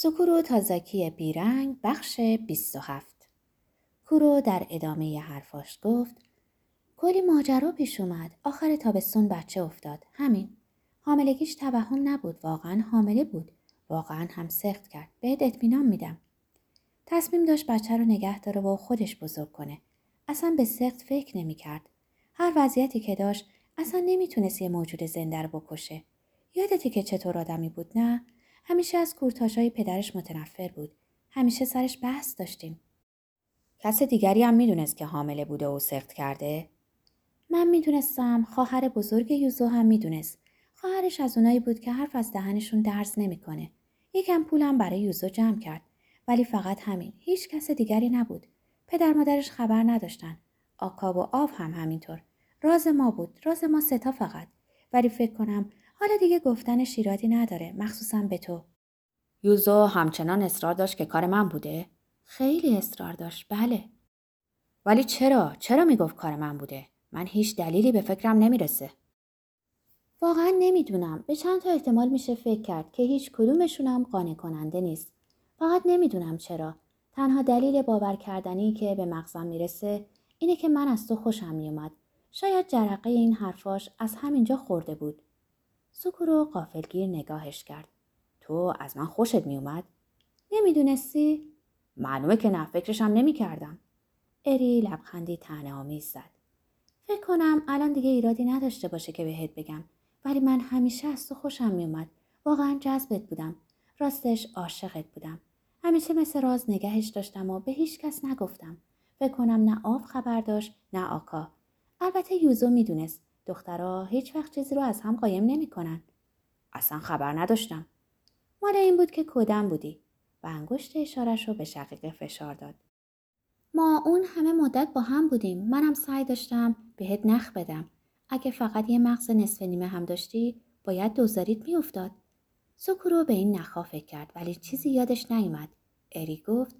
سکورو تازاکی بیرنگ بخش 27 کورو در ادامه حرفاش گفت کلی ماجرا پیش اومد. آخر تابستون بچه افتاد. همین. حاملگیش توهم نبود. واقعا حامله بود. واقعا هم سخت کرد. بهت اطمینان میدم. تصمیم داشت بچه رو نگه داره و خودش بزرگ کنه. اصلا به سخت فکر نمی‌کرد. هر وضعیتی که داشت اصلا نمی‌تونست یه موجود زنده رو بکشه. یادتی که چطور آدمی بود نه؟ همیشه از کورتاشای پدرش متنفر بود. همیشه سرش بحث داشتیم. کس دیگری هم می‌دونست که حامله بوده و سخت کرده؟ من می‌دونستم خواهر بزرگ یوزو هم می‌دونست. خواهرش از اونایی بود که حرف از دهنشون درز نمی‌کنه. یکم پولم برای یوزو جمع کرد. ولی فقط همین. هیچ کس دیگری نبود. پدر مادرش خبر نداشتن. آکاب و آف هم همینطور. راز ما بود. راز ما ستا فقط. ولی فکر کنم حالا دیگه گفتن شیرادی نداره مخصوصا به تو. یوزو همچنان اصرار داشت که کار من بوده؟ خیلی اصرار داشت بله. ولی چرا؟ چرا می‌گفت کار من بوده؟ من هیچ دلیلی به فکرم نمی‌رسه. واقعا نمی‌دونم. به چند تا احتمال میشه فکر کرد که هیچ کدومشونم قانع کننده نیست. فقط نمی‌دونم چرا. تنها دلیل باور کردنی که به مغزم می‌رسه اینه که من از تو خوشم میومد. شاید جرقه این حرفاش از همینجا خورده بود. سکورو قافلگیر نگاهش کرد. تو از من خوشت میومد؟ نمی‌دونستی؟ معلومه که نه فکرشم نمی‌کردم. اری لبخندی تنه آمیز زد. فکر کنم الان دیگه ایرادی نداشته باشه که بهت بگم ولی من همیشه از تو خوشم میومد. واقعا جذبت بودم. راستش عاشقت بودم. همیشه مثل راز نگهش داشتم و به هیچ کس نگفتم. فکر کنم نه آف خبر داشت نه آکا. البته یوزو می‌دونست دخترها هیچ وقت چیزی رو از هم قایم نمی‌کنن. اصلا خبر نداشتم. مال این بود که کودم بودی و انگشت اشارش رو به شقیقه فشار داد. ما اون همه مدت با هم بودیم. منم سعی داشتم بهت نخ بدم. اگه فقط یه مغز نصف نیمه هم داشتی باید دوزاریت میافتاد. سکورو به این نخا فکر کرد ولی چیزی یادش نیومد. اری گفت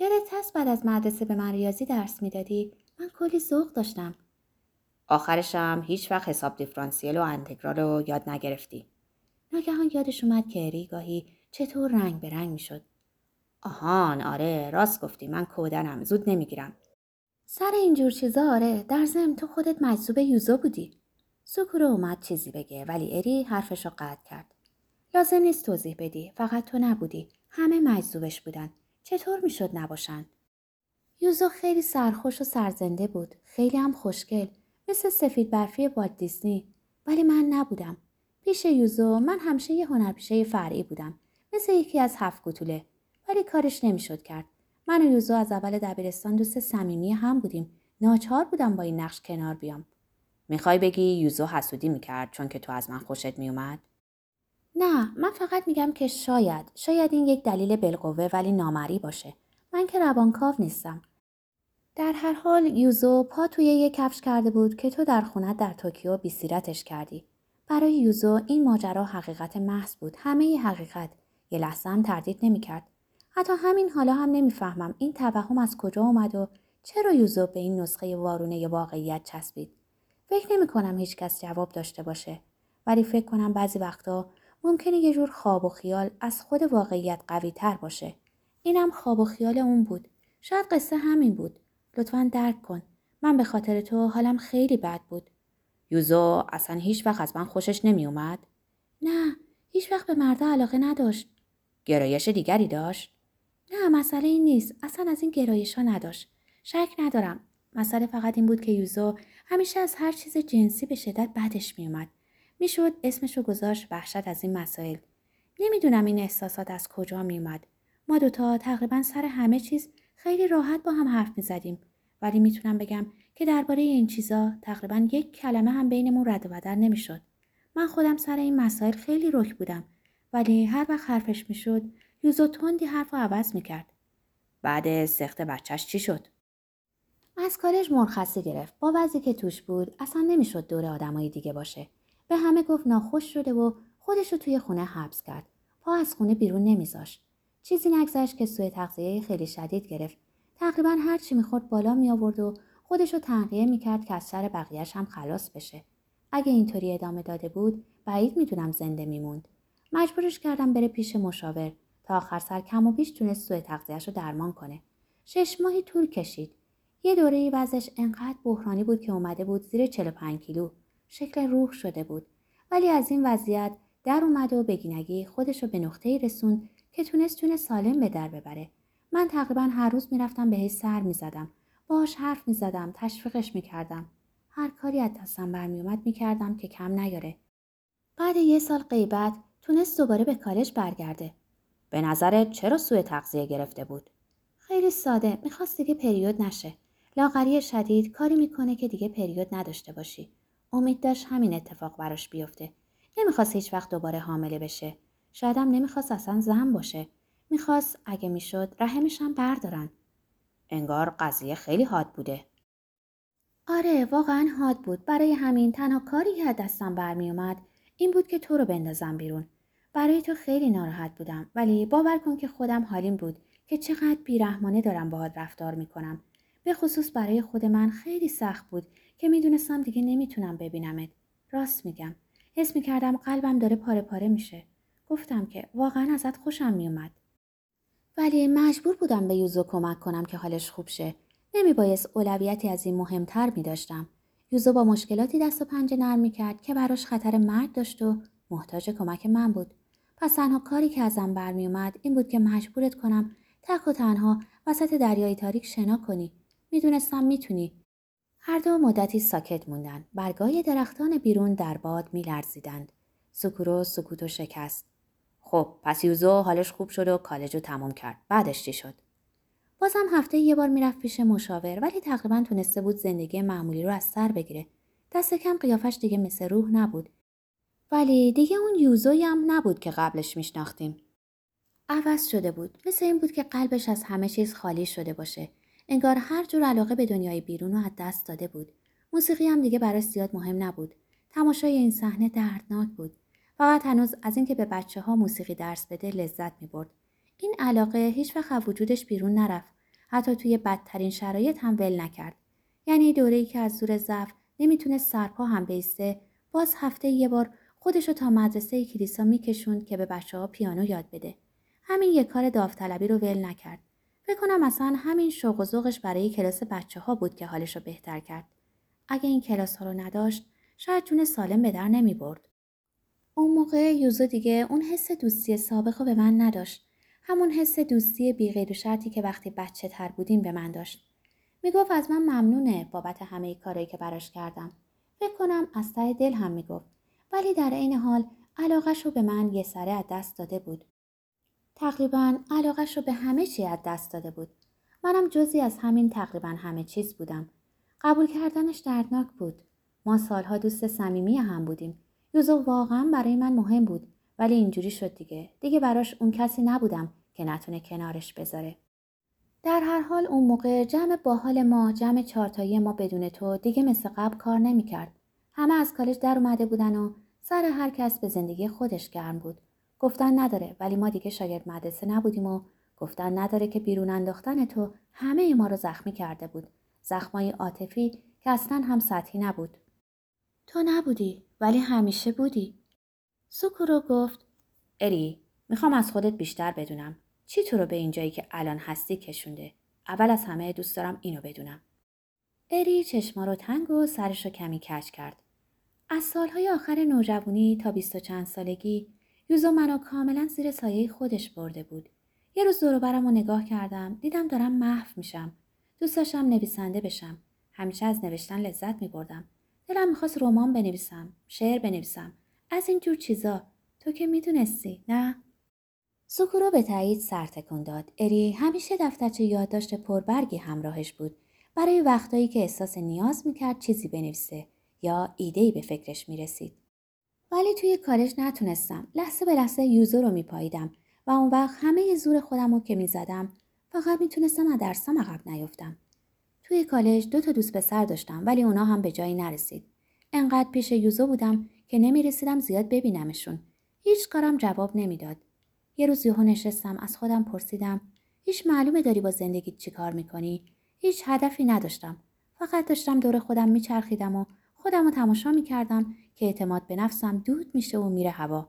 یادت هست بعد از مدرسه به من ریاضی درس می‌دادی من کلی ذوق داشتم آخرشم هیچ وقت حساب دیفرانسیل و انتگرال رو یاد نگرفتی. ناگهان یادش اومد که ری گاهی چطور رنگ به رنگ می‌شد. آهان آره راست گفتی من کودنم زود نمی‌گیرم. سر اینجور چیزا آره در ضمن تو خودت مجذوب یوزو بودی. سکورو اومد چیزی بگه ولی اری حرفش رو قطع کرد. لازم نیست توضیح بدی فقط تو نبودی همه مجذوبش بودن چطور می‌شد نباشن یوزو خیلی سرخوش و سرزنده بود خیلی هم خوشگل مثل سفید برفی والت دیزنی. ولی من نبودم. پیش یوزو من همیشه یه هنرپیشه فرعی بودم. مثل یکی از هفت گتوله ولی کارش نمی‌شد کرد. من و یوزو از اول دبیرستان دوست صمیمی هم بودیم. ناچار بودم با این نقش کنار بیام. می‌خوای بگی یوزو حسودی می‌کرد چون که تو از من خوشت میومد نه من فقط میگم که شاید. شاید این یک دلیل بالقوه ولی نامری باشه. من که روانکاو نیستم. در هر حال یوزو پا توی یک کفش کرده بود که تو در خونه در توکیو بیسیرتش کردی. برای یوزو این ماجرا حقیقت محض بود. همه حقیقت. یه لحظه هم تردید نمی‌کرد. حتی همین حالا هم نمی‌فهمم این توهم از کجا اومد و چرا یوزو به این نسخه وارونه واقعیت چسبید. فکر نمی کنم هیچ کس جواب داشته باشه. ولی فکر کنم بعضی وقتا ممکنه یه جور خواب و خیال از خود واقعیت قوی تر باشه. اینم خواب و خیال اون بود. شاید قصه همین بود. لطفا درک کن. من به خاطر تو حالم خیلی بد بود. یوزو اصلا هیچ وقت از من خوشش نمی اومد؟ نه، هیچ وقت به مردا علاقه نداشت. گرایش دیگری داشت؟ نه، مسئله این نیست. اصلا از این گرایش ها نداشت. شک ندارم. مسئله فقط این بود که یوزو همیشه از هر چیز جنسی به شدت بدش می اومد. می‌شد اسمشو گذاشت وحشت از این مسائل. نمی‌دونم این احساسات از کجا می اومد. ما دوتا تقریبا سر همه چیز خیلی راحت با هم حرف می زدیم. ولی می‌تونم بگم که درباره این چیزا تقریبا یک کلمه هم بینمون رد و بدل نمی‌شد. من خودم سر این مسائل خیلی رک بودم ولی هر وقت حرفش می‌شد یوزو تندی حرف رو عوض می‌کرد. بعد سخت بچهش چی شد؟ از کارش مرخصی گرفت. با وضعی که توش بود اصلا نمی‌شد دور آدمای دیگه باشه. به همه گفت ناخوش شده و خودش رو توی خونه حبس کرد. پا از خونه بیرون نمیذاشت. چیزی نگذشت که سوء تغذیه خیلی شدید گرفت تقریبا هر چی می‌خورد بالا می آورد و خودش رو تنقیه می‌کرد که از سر بقیهش هم خلاص بشه. اگه اینطوری ادامه داده بود بعید می‌دونم زنده میموند. مجبورش کردم بره پیش مشاور تا آخر سر کم و بیش تونست سوء تغذیهش رو درمان کنه. شش ماهی طول کشید. یه دوره وزش انقدر بحرانی بود که اومده بود زیر 45 کیلو. شکل روح شده بود. ولی از این وضعیت در اومد و بگینگی خودش رو به نقطه‌ای رسوند که تونست جون سالم به در ببره. من تقریبا هر روز می‌رفتم بهش سر می‌زدم. باش حرف می‌زدم تشویقش می‌کردم. هر کاری از دستم برمیومد می‌کردم که کم نیاره. بعد یه سال غیبت تونست دوباره به کالج برگرده. به نظرت چرا سوء تغذیه گرفته بود؟ خیلی ساده می‌خواست دیگه پریود نشه. لاغری شدید کاری می‌کنه که دیگه پریود نداشته باشی. امید داشت همین اتفاق براش بیفته. نمی‌خواست هیچ وقت دوباره حامله بشه. شایدم نمی‌خواست اصلا زن باشه. می‌خواست اگه می‌شد رحمش هم بردارن. انگار قضیه خیلی حاد بوده. آره واقعا حاد بود. برای همین تنها کاری که دستم برمیومد این بود که تو رو بندازم بیرون. برای تو خیلی ناراحت بودم ولی باور کن که خودم حالیم بود که چقدر بیرحمانه دارم باهات رفتار می‌کنم. به خصوص برای خود من خیلی سخت بود که می‌دونستم دیگه نمی‌تونم ببینمت. راست میگم. حس می‌کردم قلبم داره پاره پاره میشه. گفتم که واقعا ازت خوشم میومد ولی مجبور بودم به یوزو کمک کنم که حالش خوب شه. نمیبایست اولویتی از این مهمتر میداشتم. یوزو با مشکلاتی دست و پنجه نرم می‌کرد که براش خطر مرگ داشت و محتاج کمک من بود. پس تنها کاری که ازم برمیومد این بود که مجبورت کنم تک و تنها وسط دریای تاریک شنا کنی. می‌دونستم می‌تونی. هر دو مدتی ساکت موندن. برگای درختان بیرون در باد میلرزیدند. سکورو سکوتو شکست. خب پس یوزو حالش خوب شد و کالج رو تموم کرد. بعدش چی شد؟ بازم هفته یه بار می‌رفت پیش مشاور ولی تقریبا تونسته بود زندگی معمولی رو از سر بگیره. دست کم قیافش دیگه مثل روح نبود. ولی دیگه اون یوزوی هم نبود که قبلش میشناختیم. عوض شده بود. مثل این بود که قلبش از همه چیز خالی شده باشه. انگار هر جور علاقه به دنیای بیرون رو از دست داده بود. موسیقی هم دیگه براش زیاد مهم نبود. تماشای این صحنه دردناک بود. فقط هنوز از اینکه به بچه ها موسیقی درس بده لذت می برد. این علاقه هیچ وقت وجودش بیرون نرفت. حتی توی بدترین شرایط هم ول نکرد. یعنی دوره‌ای که از زور ضعف نمی‌تونست سرپا هم بیسته باز هفته یه بار خودشو تا مدرسه کلیسا میکشوند که به بچه ها پیانو یاد بده. همین یه کار داوطلبی رو ول نکرد. فکر کنم اصلا همین شوق و ذوقش برای کلاس بچه ها بود که حالش رو بهتر کرد. اگه این کلاس ها رو نداشت شاید جون سالم به در نمی برد. اون موقع یوزو دیگه اون حس دوستی سابق رو به من نداشت. همون حس دوستی بی و شرطی که وقتی بچه تر بودیم به من داشت. می‌گفت از من ممنونه بابت همه کارهایی که براش کردم. فکر کنم از ته دل هم می‌گفت. ولی در عین حال علاقش رو به من یه سره از دست داده بود. تقریبا علاقش رو به همه چی از دست داده بود. منم جزی از همین تقریبا همه چیز بودم. قبول کردنش دردناک بود. ما سالها دوست صمیمی هم بودیم. یوزو واقعا برای من مهم بود ولی اینجوری شد دیگه. دیگه براش اون کسی نبودم که نتونه کنارش بذاره. در هر حال اون موقع جمع باحال ما جمع چارتایی ما بدون تو دیگه مثل قبل کار نمی‌کرد. همه از کالج در اومده بودن و سر هر کس به زندگی خودش گرم بود. گفتن نداره ولی ما دیگه شاگرد مدرسه نبودیم و گفتن نداره که بیرون انداختن تو همه ما رو زخمی کرده بود. زخمای عاطفی که اصلا هم سطحی نبود. تو نبودی ولی همیشه بودی. سوکورو گفت اری می‌خوام از خودت بیشتر بدونم. چی تو رو به اینجایی که الان هستی کشونده؟ اول از همه دوست دارم اینو بدونم. اری چشما رو تنگ و سرش رو کمی کج کرد. از سالهای آخر نوجوانی تا بیست و چند سالگی یوزو منو کاملا زیر سایه خودش برده بود. یه روز دور برم و نگاه کردم دیدم دارم محو میشم. دوست داشتم نویسنده بشم. همیشه از نوشتن لذت می بردم. دلم می‌خواست رمان بنویسم، شعر بنویسم. از این جور چیزا تو که می‌دونستی نه؟ سکورو به تایید سر تکون داد. اری همیشه دفترچه یادداشت پربرگی همراهش بود. برای وقتایی که احساس نیاز می‌کرد چیزی بنویسه یا ایدهی به فکرش می‌رسید. ولی توی کالج نتونستم. لحظه به لحظه یوزو رو میپاییدم و اون وقت همه زور خودم رو که می‌زدم فقط می‌تونستم از درسم عقب نیفتم. توی کالج دو تا دوست پسر داشتم ولی اونا هم به جایی نرسید. انقدر پیش یوزو بودم که نمی‌رسیدم زیاد ببینمشون. هیچ کارم جواب نمی‌داد. یه روز یهو نشستم از خودم پرسیدم هیچ معلومه داری با زندگیت چی کار می‌کنی؟ هیچ هدفی نداشتم. فقط داشتم دور خودم میچرخیدم و خودم رو تماشا می‌کردم که اعتماد به نفسم دود میشه و میره هوا.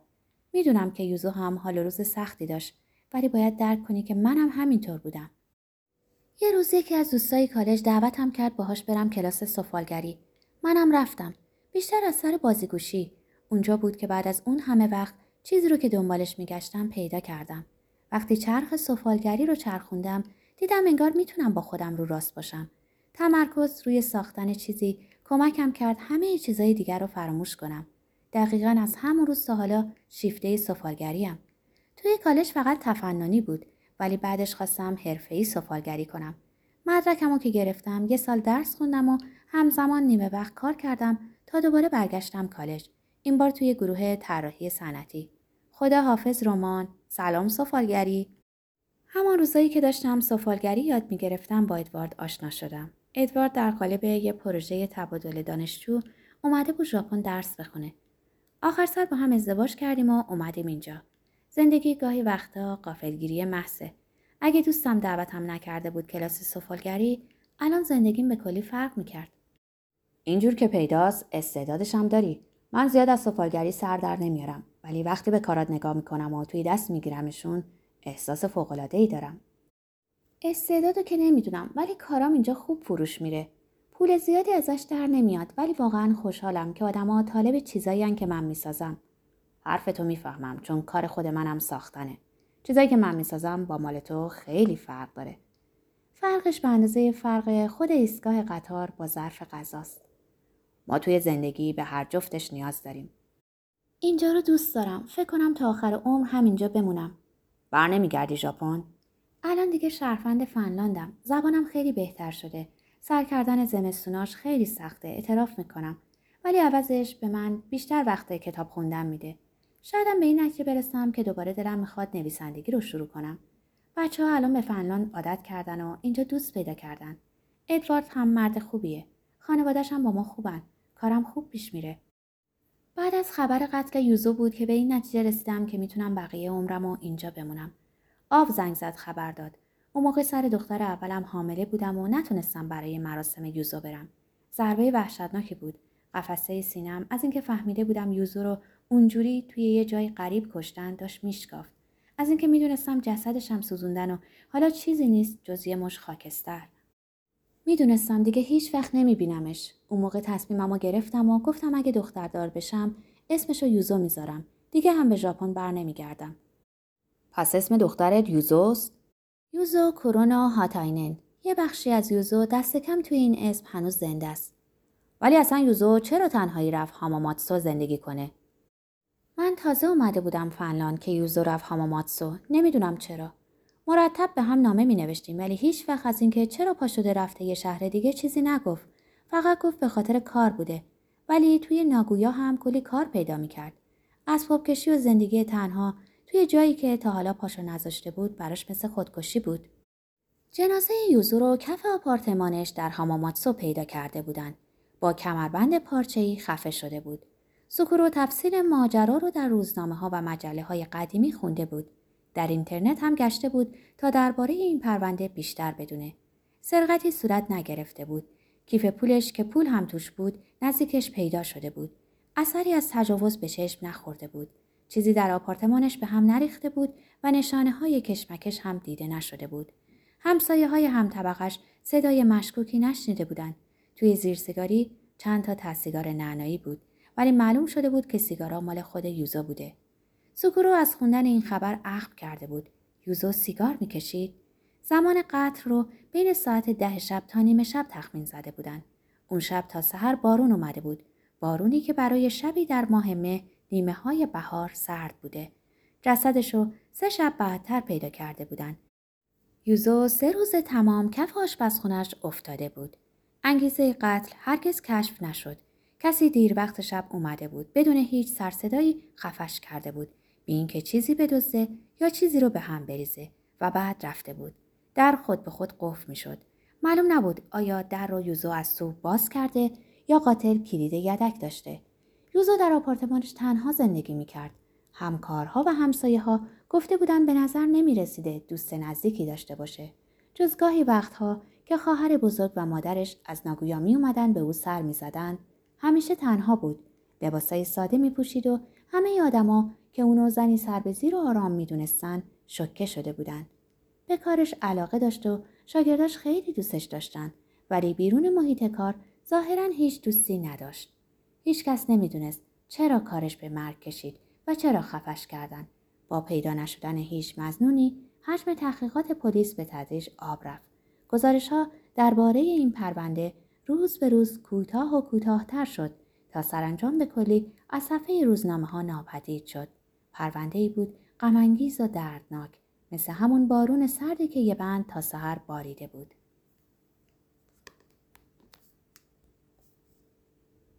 می‌دونم که یوزو هم حال روز سختی داشت ولی باید درک کنی که منم همینطور بودم. یه روز یکی از دوستای کالج دعوتم کرد باهاش برم کلاس سفالگری. منم رفتم. بیشتر از سر بازیگوشی. اونجا بود که بعد از اون همه وقت چیزی رو که دنبالش میگشتم پیدا کردم. وقتی چرخ سفالگری رو چرخوندم دیدم انگار می‌تونم با خودم رو راست باشم. تمرکز روی ساختن چیزی کمکم کرد همه چیزای دیگر رو فراموش کنم. دقیقا از همون روز تا حالا شیفته سفالگریم. توی کالج فقط تفننی بود ولی بعدش خواستم حرفه‌ای سفالگری کنم. مدرکمو که گرفتم یه سال درس خوندم و همزمان نیمه وقت کار کردم تا دوباره برگشتم کالج. این بار توی گروه طراحی صنعتی. خدا حافظ رمان، سلام سفالگری. همان روزایی که داشتم سفالگری یاد می‌گرفتم با ادوارد آشنا شدم. ادوارد در قالب یه پروژه تبادل دانشجو اومده بود ژاپن درس بخونه. آخر سر با هم ازدواج کردیم و اومدیم اینجا. زندگی گاهی وقتا قافلگیری محضه. اگه دوستم دعوتم نکرده بود کلاس سفالگری الان زندگیم به کلی فرق می‌کرد. اینجور که پیداست استعدادشم داری. من زیاد از سفالگری سر در نمیارم ولی وقتی به کارات نگاه می‌کنم و توی دست میگیرمشون احساس ای دارم. استعدادو که نمی‌دونم ولی کارام اینجا خوب فروش میره. پول زیادی ازش در نمیاد ولی واقعا خوشحالم که آدما طالب چیزایی که من می‌سازم. حرفتو می‌فهمم چون کار خود منم ساختنه. چیزایی که من می‌سازم با مال تو خیلی فرق داره. فرقش به اندازه فرق خود ایستگاه قطار با ظرف غذاست. ما توی زندگی به هر جفتش نیاز داریم. اینجا رو دوست دارم. فکر کنم تا آخر عمر همینجا بمونم. بر نمیگردی ژاپن؟ الان دیگه شرفند فنلاندم. زبانم خیلی بهتر شده. سر کردن زمستوناش خیلی سخته. اعتراف می‌کنم. ولی عوضش به من بیشتر وقت کتاب خوندن میده. شایدم به این نتیجه برسم که دوباره دلم می‌خواد نویسندگی رو شروع کنم. بچه ها الان به فنلاند عادت کردن و اینجا دوست پیدا کردن. ادوارد هم مرد خوبیه. خانوادش هم با ما خوبن. کارم خوب پیش میره. بعد از خبر قتل یوزو بود که به این نتیجه رسیدم که می‌تونم بقیه عمرم و اینجا بمونم. آب زنگ زد خبر داد. اون موقع سر دختر اولم حامله بودم و نتونستم برای مراسم یوزو برم. ضربه وحشتناکی بود. قفسه سینم از اینکه فهمیده بودم یوزو رو اونجوری توی یه جای غریب کشتن داشت میشکافت. از اینکه می‌دونستم جسدشم سوزوندن و حالا چیزی نیست جز یه مش خاکستر. می‌دونستم دیگه هیچ وقت نمیبینمش. اون موقع تصمیممو گرفتم و گفتم اگه دختردار بشم اسمشو یوزو می‌ذارم. دیگه هم به ژاپن بر نمیگردم. پس اسم دخترت یوزوست؟ یوزو کرونا هاتاینن. یه بخشی از یوزو دست کم توی این اسم هنوز زنده است. ولی اصلا یوزو چرا تنهایی رفت هاماماتسو زندگی کنه؟ من تازه اومده بودم فنلاند که یوزو رفت هاماماتسو. نمی‌دونم چرا. مرتب به هم نامه می نوشتیم ولی هیچ وقت از اینکه چرا پا شده رفته یه شهر دیگه چیزی نگفت. فقط گفت به خاطر کار بوده. ولی توی ناگویا هم کلی کار پیدا می کرد. اسباب کشی و زندگی تنها توی جایی که تا حالا پاشو نذاشته بود براش مثل خودکشی بود. جنازه یوزو رو کف آپارتمانش در هاماماتسو پیدا کرده بودن. با کمربند پارچه‌ای خفه شده بود. سکورو تفسیر ماجرا رو در روزنامه ها و مجله های قدیمی خونده بود. در اینترنت هم گشته بود تا درباره این پرونده بیشتر بدونه. سرقتی صورت نگرفته بود. کیف پولش که پول هم توش بود نزدیکش پیدا شده بود. اثری از تجاوز به چشم نخورده بود. چیزی در آپارتمانش به هم نریخته بود و نشانه های کشمکش هم دیده نشده بود. همسایه های هم طبقش صدای مشکوکی نشنیده بودند. توی زیر سیگاری چند تا تصیگار نعنایی بود ولی معلوم شده بود که سیگارا مال خود یوزا بوده. سوکورو از خوندن این خبر اخم کرده بود. یوزو سیگار می‌کشید. زمان قتل رو بین ساعت ده شب تا نیمه شب تخمین زده بودند. اون شب تا سحر بارون اومده بود. بارونی که برای شبی در ماه مه نیمه های بهار سرد بوده. جسدش رو سه شب بعدتر پیدا کرده بودند. یوزو سه روز تمام کف آشپزخونش افتاده بود. انگیزه قتل هرگز کشف نشد. کسی دیر وقت شب اومده بود. بدون هیچ سرصدایی خفش کرده بود. بی اینکه چیزی بدزده یا چیزی رو به هم بریزه و بعد رفته بود. در خود به خود قفل می‌شد. معلوم نبود آیا در رو یوزو از تو باز کرده یا قاتل کلید یدک داشته. یوزو در آپارتمانش تنها زندگی می‌کرد. همکارها و همسایه ها گفته بودن به نظر نمی رسیده دوست نزدیکی داشته باشه. جز گاهی وقتها که خواهر بزرگ و مادرش از ناگویا می اومدن به او سر می. همیشه تنها بود. لباسای ساده می پوشید و همه آدما که اونو زنی سر به زیر و آرام می دونستن شکه شده بودند. به کارش علاقه داشت و شاگرداش خیلی دوستش داشتن ولی بیرون محیط کار ظاهرا هیچ دوستی نداشت. هیچکس نمی‌دونست چرا کارش به مرگ کشید و چرا خفش کردن. با پیدا نشدن هیچ مزنونی حجم تحقیقات پلیس به تدریج آب رفت. گزارش ها درباره این پرونده روز به روز کوتاه و کوتاهتر شد تا سرانجام به کلی از صفحه روزنامه ها ناپدید شد. پرونده ای بود غمانگیز و دردناک مثل همون بارون سردی که یه بند تا سحر باریده بود.